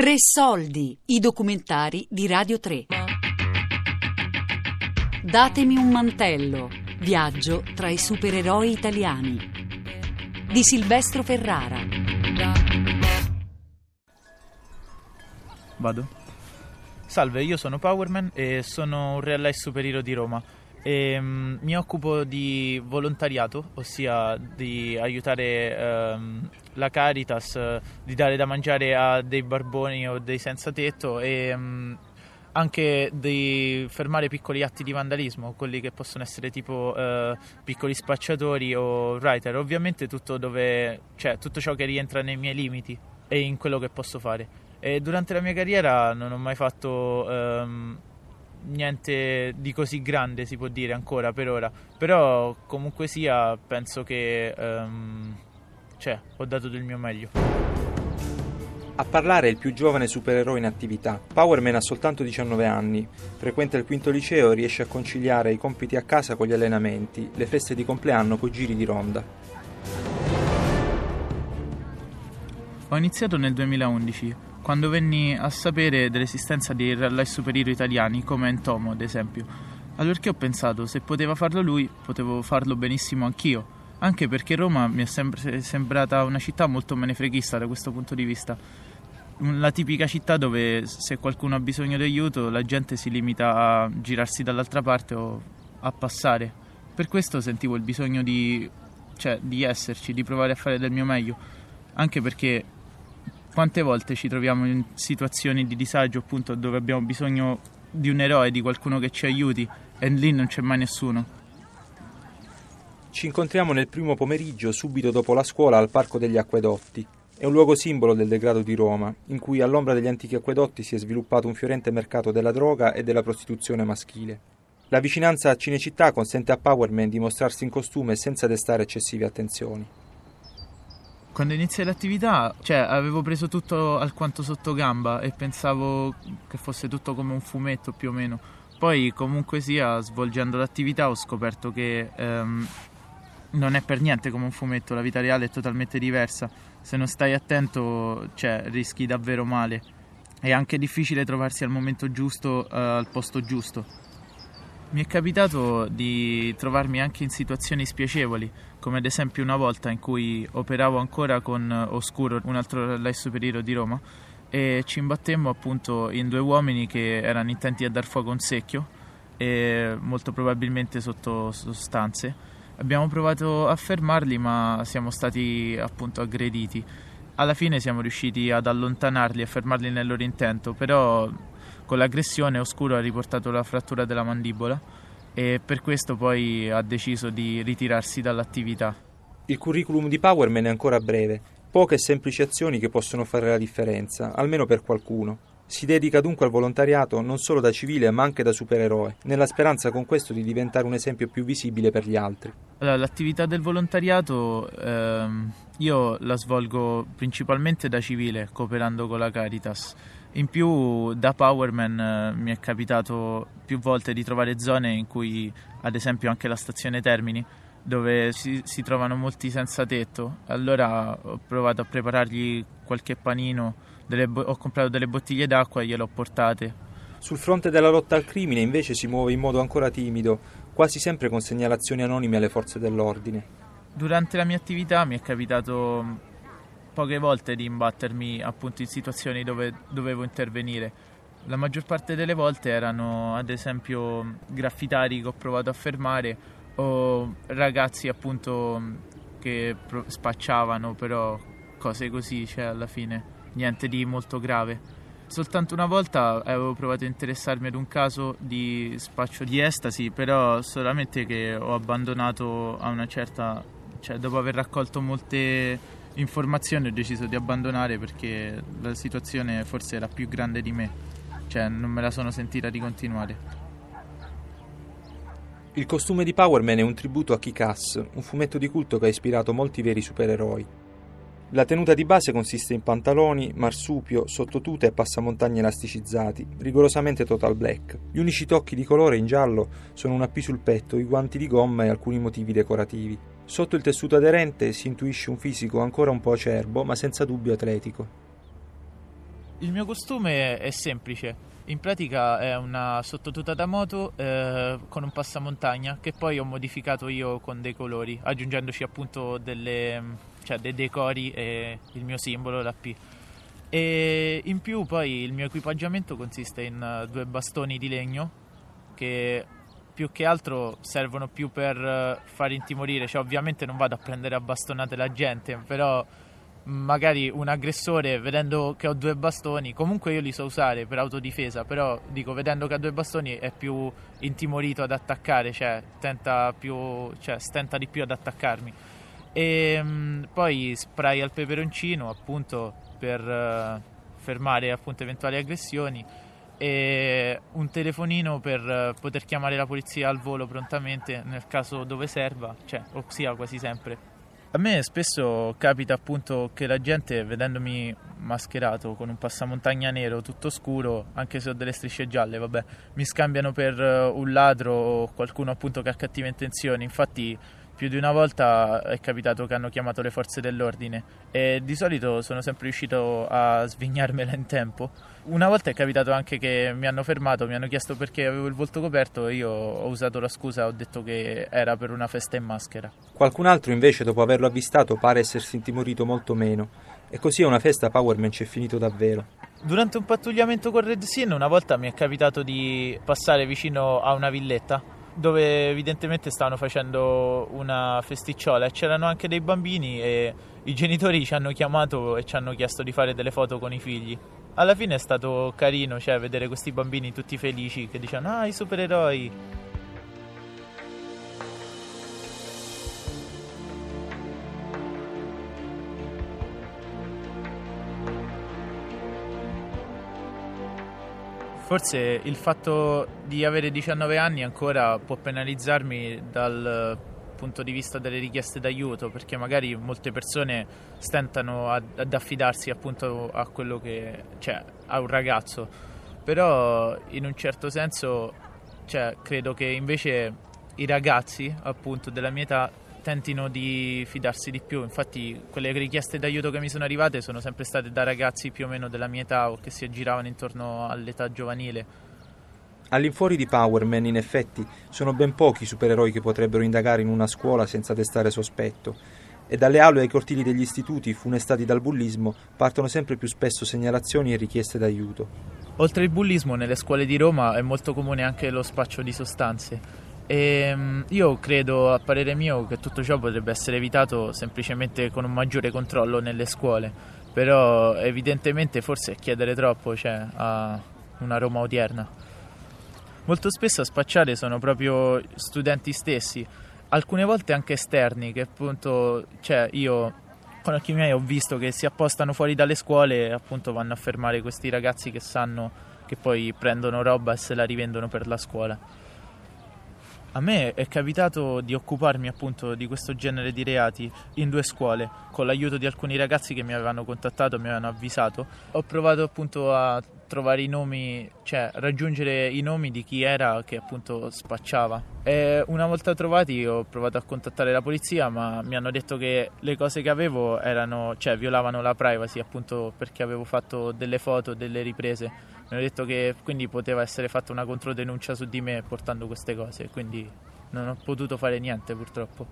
Tre soldi, i documentari di Radio 3. Datemi un mantello, viaggio tra i supereroi italiani. Di Silvestro Ferrara. Vado. Salve, io sono Powerman e sono un real life superhero di Roma. E, um, mi occupo di volontariato, ossia di aiutare um, la Caritas, uh, di dare da mangiare a dei barboni o dei senza tetto e um, anche di fermare piccoli atti di vandalismo, quelli che possono essere tipo uh, piccoli spacciatori o writer. Ovviamente tutto, dove, cioè, tutto ciò che rientra nei miei limiti e in quello che posso fare. E durante la mia carriera non ho mai fatto um, niente di così grande, si può dire ancora per ora, però comunque sia penso che um, cioè, ho dato del mio meglio. A parlare è il più giovane supereroe in attività. Powerman ha soltanto 19 anni, frequenta il quinto liceo e riesce a conciliare i compiti a casa con gli allenamenti, le feste di compleanno con i giri di ronda. Ho iniziato nel 2011 quando venni a sapere dell'esistenza dei real superhero italiani come Entomo, ad esempio. Allorché ho pensato, se poteva farlo lui, potevo farlo benissimo anch'io, anche perché Roma mi è sempre sembrata una città molto menefreghista da questo punto di vista. La tipica città dove se qualcuno ha bisogno di aiuto la gente si limita a girarsi dall'altra parte o a passare. Per questo sentivo il bisogno di, cioè, di esserci, di provare a fare del mio meglio, anche perché quante volte ci troviamo in situazioni di disagio appunto dove abbiamo bisogno di un eroe, di qualcuno che ci aiuti e lì non c'è mai nessuno. Ci incontriamo nel primo pomeriggio subito dopo la scuola al Parco degli Acquedotti. È un luogo simbolo del degrado di Roma, in cui all'ombra degli antichi acquedotti si è sviluppato un fiorente mercato della droga e della prostituzione maschile. La vicinanza a Cinecittà consente a Powerman di mostrarsi in costume senza destare eccessive attenzioni. Quando iniziai l'attività, cioè, avevo preso tutto alquanto sotto gamba e pensavo che fosse tutto come un fumetto più o meno. Poi, comunque sia, svolgendo l'attività ho scoperto che ehm, non è per niente come un fumetto, la vita reale è totalmente diversa. Se non stai attento, cioè, rischi davvero male. È anche difficile trovarsi al momento giusto, eh, al posto giusto. Mi è capitato di trovarmi anche in situazioni spiacevoli, come ad esempio una volta in cui operavo ancora con Oscuro, un altro live superiore di Roma, e ci imbattemmo appunto in due uomini che erano intenti a dar fuoco a un secchio e molto probabilmente sotto sostanze. Abbiamo provato a fermarli ma siamo stati appunto aggrediti. Alla fine siamo riusciti ad allontanarli e fermarli nel loro intento, però con l'aggressione Oscuro ha riportato la frattura della mandibola e per questo poi ha deciso di ritirarsi dall'attività. Il curriculum di Powerman è ancora breve, poche e semplici azioni che possono fare la differenza, almeno per qualcuno. Si dedica dunque al volontariato non solo da civile ma anche da supereroe, nella speranza con questo di diventare un esempio più visibile per gli altri. Allora, l'attività del volontariato ehm, io la svolgo principalmente da civile, cooperando con la Caritas. In più da Powerman eh, mi è capitato più volte di trovare zone in cui, ad esempio anche la stazione Termini, dove si, si trovano molti senza tetto. Allora ho provato a preparargli qualche panino, bo- ho comprato delle bottiglie d'acqua e gliele ho portate. Sul fronte della lotta al crimine invece si muove in modo ancora timido, quasi sempre con segnalazioni anonime alle forze dell'ordine. Durante la mia attività mi è capitato poche volte di imbattermi appunto in situazioni dove dovevo intervenire. La maggior parte delle volte erano ad esempio graffitari che ho provato a fermare o ragazzi appunto che spacciavano però cose così, cioè alla fine niente di molto grave. Soltanto una volta avevo provato a interessarmi ad un caso di spaccio di estasi, però solamente che ho abbandonato a una certa, cioè dopo aver raccolto molte informazioni ho deciso di abbandonare perché la situazione forse era più grande di me, cioè non me la sono sentita di continuare. Il costume di Powerman è un tributo a Kick-Ass, un fumetto di culto che ha ispirato molti veri supereroi. La tenuta di base consiste in pantaloni, marsupio, sottotuta e passamontagne elasticizzati, rigorosamente total black. Gli unici tocchi di colore in giallo sono una P sul petto, i guanti di gomma e alcuni motivi decorativi. Sotto il tessuto aderente si intuisce un fisico ancora un po' acerbo, ma senza dubbio atletico. Il mio costume è semplice. In pratica è una sottotuta da moto eh, con un passamontagna che poi ho modificato io con dei colori, aggiungendoci appunto delle, cioè dei decori e il mio simbolo, la P. E in più poi il mio equipaggiamento consiste in uh, due bastoni di legno che più che altro servono più per uh, far intimorire, cioè ovviamente non vado a prendere a bastonate la gente, però magari un aggressore vedendo che ho due bastoni, comunque io li so usare per autodifesa, però dico vedendo che ha due bastoni è più intimorito ad attaccare, cioè più, cioè, stenta di più ad attaccarmi. E mh, poi spray al peperoncino appunto per uh, fermare appunto eventuali aggressioni e un telefonino per uh, poter chiamare la polizia al volo prontamente nel caso dove serva, cioè ossia quasi sempre. A me spesso capita appunto che la gente vedendomi mascherato con un passamontagna nero tutto scuro, anche se ho delle strisce gialle, vabbè, mi scambiano per eh, un ladro o qualcuno appunto che ha cattive intenzioni. Infatti più di una volta è capitato che hanno chiamato le forze dell'ordine e di solito sono sempre riuscito a svignarmela in tempo una volta è capitato anche che mi hanno fermato, mi hanno chiesto perché avevo il volto coperto e io ho usato la scusa, ho detto che era per una festa in maschera. Qualcun altro invece dopo averlo avvistato pare essersi intimorito molto meno e così a una festa Powerman c'è finito davvero. Durante un pattugliamento con Red Sin una volta mi è capitato di passare vicino a una villetta dove evidentemente stavano facendo una festicciola e c'erano anche dei bambini e i genitori ci hanno chiamato e ci hanno chiesto di fare delle foto con i figli. Alla fine è stato carino cioè, vedere questi bambini tutti felici che dicevano ah i supereroi Forse il fatto di avere 19 anni ancora può penalizzarmi dal punto di vista delle richieste d'aiuto, perché magari molte persone stentano ad, ad affidarsi appunto a quello che cioè a un ragazzo. Però in un certo senso cioè, credo che invece i ragazzi appunto della mia età tentino di fidarsi di più. Infatti, quelle richieste d'aiuto che mi sono arrivate sono sempre state da ragazzi più o meno della mia età o che si aggiravano intorno all'età giovanile. All'infuori di Powerman, in effetti, sono ben pochi i supereroi che potrebbero indagare in una scuola senza destare sospetto, e dalle aule ai cortili degli istituti, funestati dal bullismo, partono sempre più spesso segnalazioni e richieste d'aiuto. Oltre il bullismo, nelle scuole di Roma è molto comune anche lo spaccio di sostanze. E ehm, io credo, a parere mio, che tutto ciò potrebbe essere evitato semplicemente con un maggiore controllo nelle scuole. Però, evidentemente, forse è chiedere troppo cioè, a una Roma odierna. Molto spesso a spacciare sono proprio studenti stessi, alcune volte anche esterni, che appunto, cioè io con occhi miei ho visto che si appostano fuori dalle scuole e appunto vanno a fermare questi ragazzi che sanno che poi prendono roba e se la rivendono per la scuola. A me è capitato di occuparmi appunto di questo genere di reati in due scuole, con l'aiuto di alcuni ragazzi che mi avevano contattato, mi avevano avvisato. Ho provato appunto a trovare i nomi, cioè raggiungere i nomi di chi era che appunto spacciava. E una volta trovati ho provato a contattare la polizia, ma mi hanno detto che le cose che avevo erano, cioè violavano la privacy appunto perché avevo fatto delle foto, delle riprese. Mi hanno detto che quindi poteva essere fatta una controdenuncia su di me portando queste cose, quindi non ho potuto fare niente purtroppo.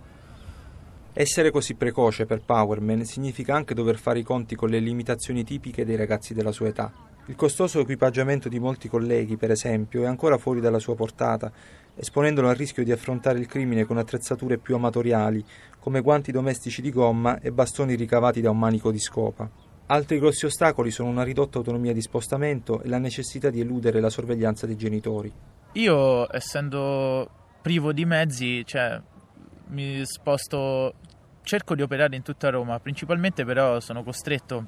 Essere così precoce per Powerman significa anche dover fare i conti con le limitazioni tipiche dei ragazzi della sua età. Il costoso equipaggiamento di molti colleghi, per esempio, è ancora fuori dalla sua portata, esponendolo al rischio di affrontare il crimine con attrezzature più amatoriali, come guanti domestici di gomma e bastoni ricavati da un manico di scopa. Altri grossi ostacoli sono una ridotta autonomia di spostamento e la necessità di eludere la sorveglianza dei genitori. Io, essendo privo di mezzi, cioè, mi sposto, cerco di operare in tutta Roma, principalmente però sono costretto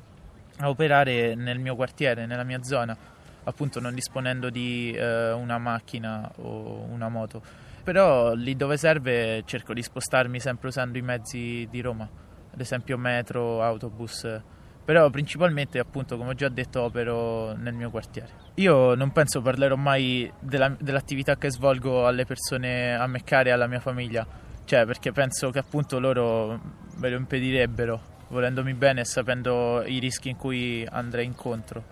a operare nel mio quartiere, nella mia zona, appunto non disponendo di eh, una macchina o una moto. Però lì dove serve cerco di spostarmi sempre usando i mezzi di Roma, ad esempio metro, autobus. Però principalmente, appunto, come ho già detto, opero nel mio quartiere. Io non penso parlerò mai della, dell'attività che svolgo alle persone a me care alla mia famiglia, cioè perché penso che appunto loro me lo impedirebbero volendomi bene e sapendo i rischi in cui andrei incontro.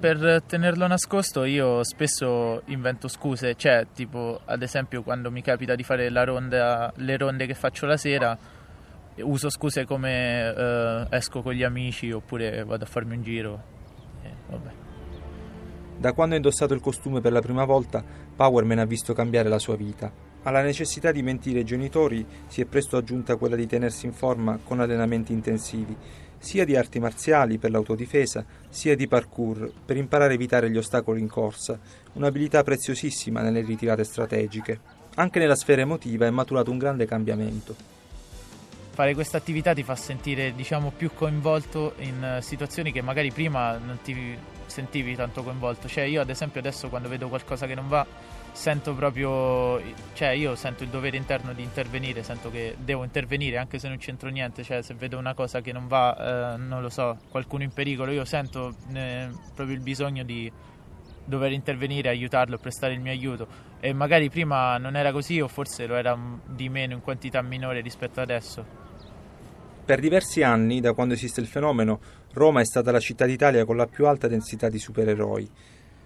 per tenerlo nascosto io spesso invento scuse, cioè tipo ad esempio quando mi capita di fare ronda, le ronde che faccio la sera uso scuse come eh, esco con gli amici oppure vado a farmi un giro. Eh, da quando ha indossato il costume per la prima volta, Powerman ha visto cambiare la sua vita. Alla necessità di mentire ai genitori si è presto aggiunta quella di tenersi in forma con allenamenti intensivi sia di arti marziali per l'autodifesa, sia di parkour per imparare a evitare gli ostacoli in corsa, un'abilità preziosissima nelle ritirate strategiche. Anche nella sfera emotiva è maturato un grande cambiamento. Fare questa attività ti fa sentire, diciamo, più coinvolto in eh, situazioni che magari prima non ti sentivi tanto coinvolto. Cioè, io ad esempio adesso quando vedo qualcosa che non va sento proprio, cioè io sento il dovere interno di intervenire, sento che devo intervenire anche se non c'entro niente, cioè se vedo una cosa che non va, eh, non lo so, qualcuno in pericolo, io sento eh, proprio il bisogno di dover intervenire, aiutarlo, prestare il mio aiuto e magari prima non era così o forse lo era di meno in quantità minore rispetto adesso. Per diversi anni, da quando esiste il fenomeno, Roma è stata la città d'Italia con la più alta densità di supereroi.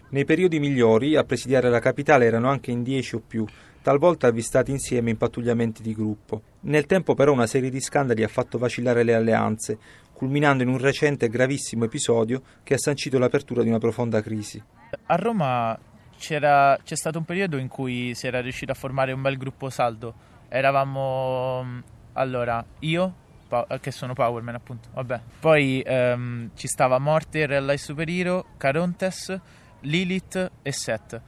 Nei periodi migliori a presidiare la capitale erano anche in dieci o più, talvolta avvistati insieme in pattugliamenti di gruppo. Nel tempo però una serie di scandali ha fatto vacillare le alleanze, culminando in un recente e gravissimo episodio che ha sancito l'apertura di una profonda crisi. A Roma c'è stato un periodo in cui si era riuscito a formare un bel gruppo saldo. Eravamo allora io, che sono Powerman appunto, vabbè. Poi ehm, ci stava Morte, Real Superhero, Carontes Lilith e Seth.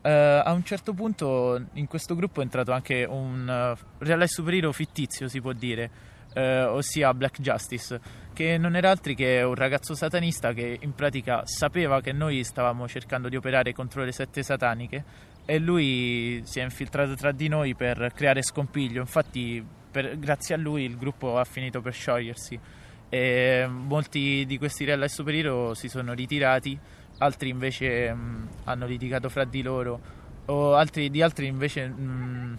Uh, a un certo punto in questo gruppo è entrato anche un uh, reale superhero fittizio, si può dire, uh, ossia Black Justice, che non era altro che un ragazzo satanista che in pratica sapeva che noi stavamo cercando di operare contro le sette sataniche e lui si è infiltrato tra di noi per creare scompiglio. Infatti, per, grazie a lui il gruppo ha finito per sciogliersi e molti di questi reali superhero si sono ritirati altri invece mh, mm, hanno litigato fra di loro, o altri, di altri invece mh, mm,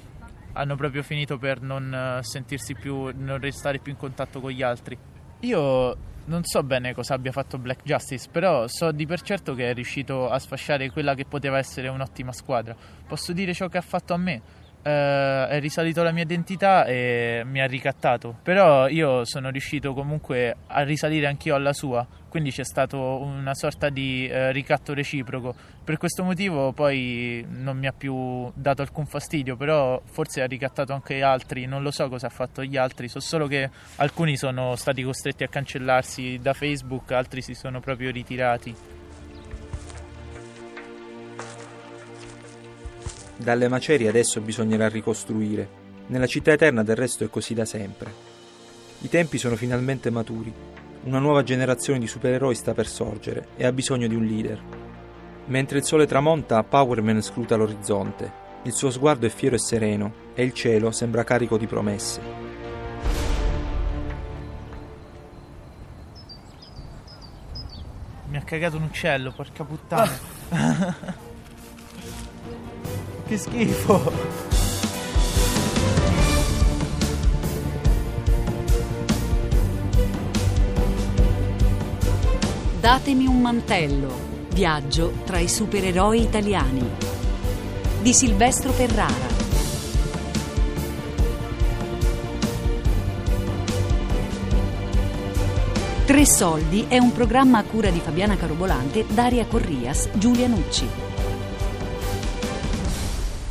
hanno proprio finito per non uh, sentirsi più, non restare più in contatto con gli altri. Io non so bene cosa abbia fatto Black Justice, però so di per certo che è riuscito a sfasciare quella che poteva essere un'ottima squadra. Posso dire ciò che ha fatto a me? Eh, è risalito la mia identità e mi ha ricattato. Però io sono riuscito comunque a risalire anch'io alla sua, quindi c'è stato una sorta di eh, ricatto reciproco. Per questo motivo poi non mi ha più dato alcun fastidio, però forse ha ricattato anche altri, non lo so cosa ha fatto gli altri, so solo che alcuni sono stati costretti a cancellarsi da Facebook, altri si sono proprio ritirati. Dalle macerie adesso bisognerà ricostruire. Nella città eterna del resto è così da sempre. I tempi sono finalmente maturi. Una nuova generazione di supereroi sta per sorgere e ha bisogno di un leader. Mentre il sole tramonta, Powerman scruta l'orizzonte. Il suo sguardo è fiero e sereno e il cielo sembra carico di promesse. Mi ha cagato un uccello, porca puttana. Che schifo! Datemi un mantello. Viaggio tra i supereroi italiani. Di Silvestro Ferrara. Tre soldi è un programma a cura di Fabiana Carobolante, Daria Corrias, Giulia Nucci.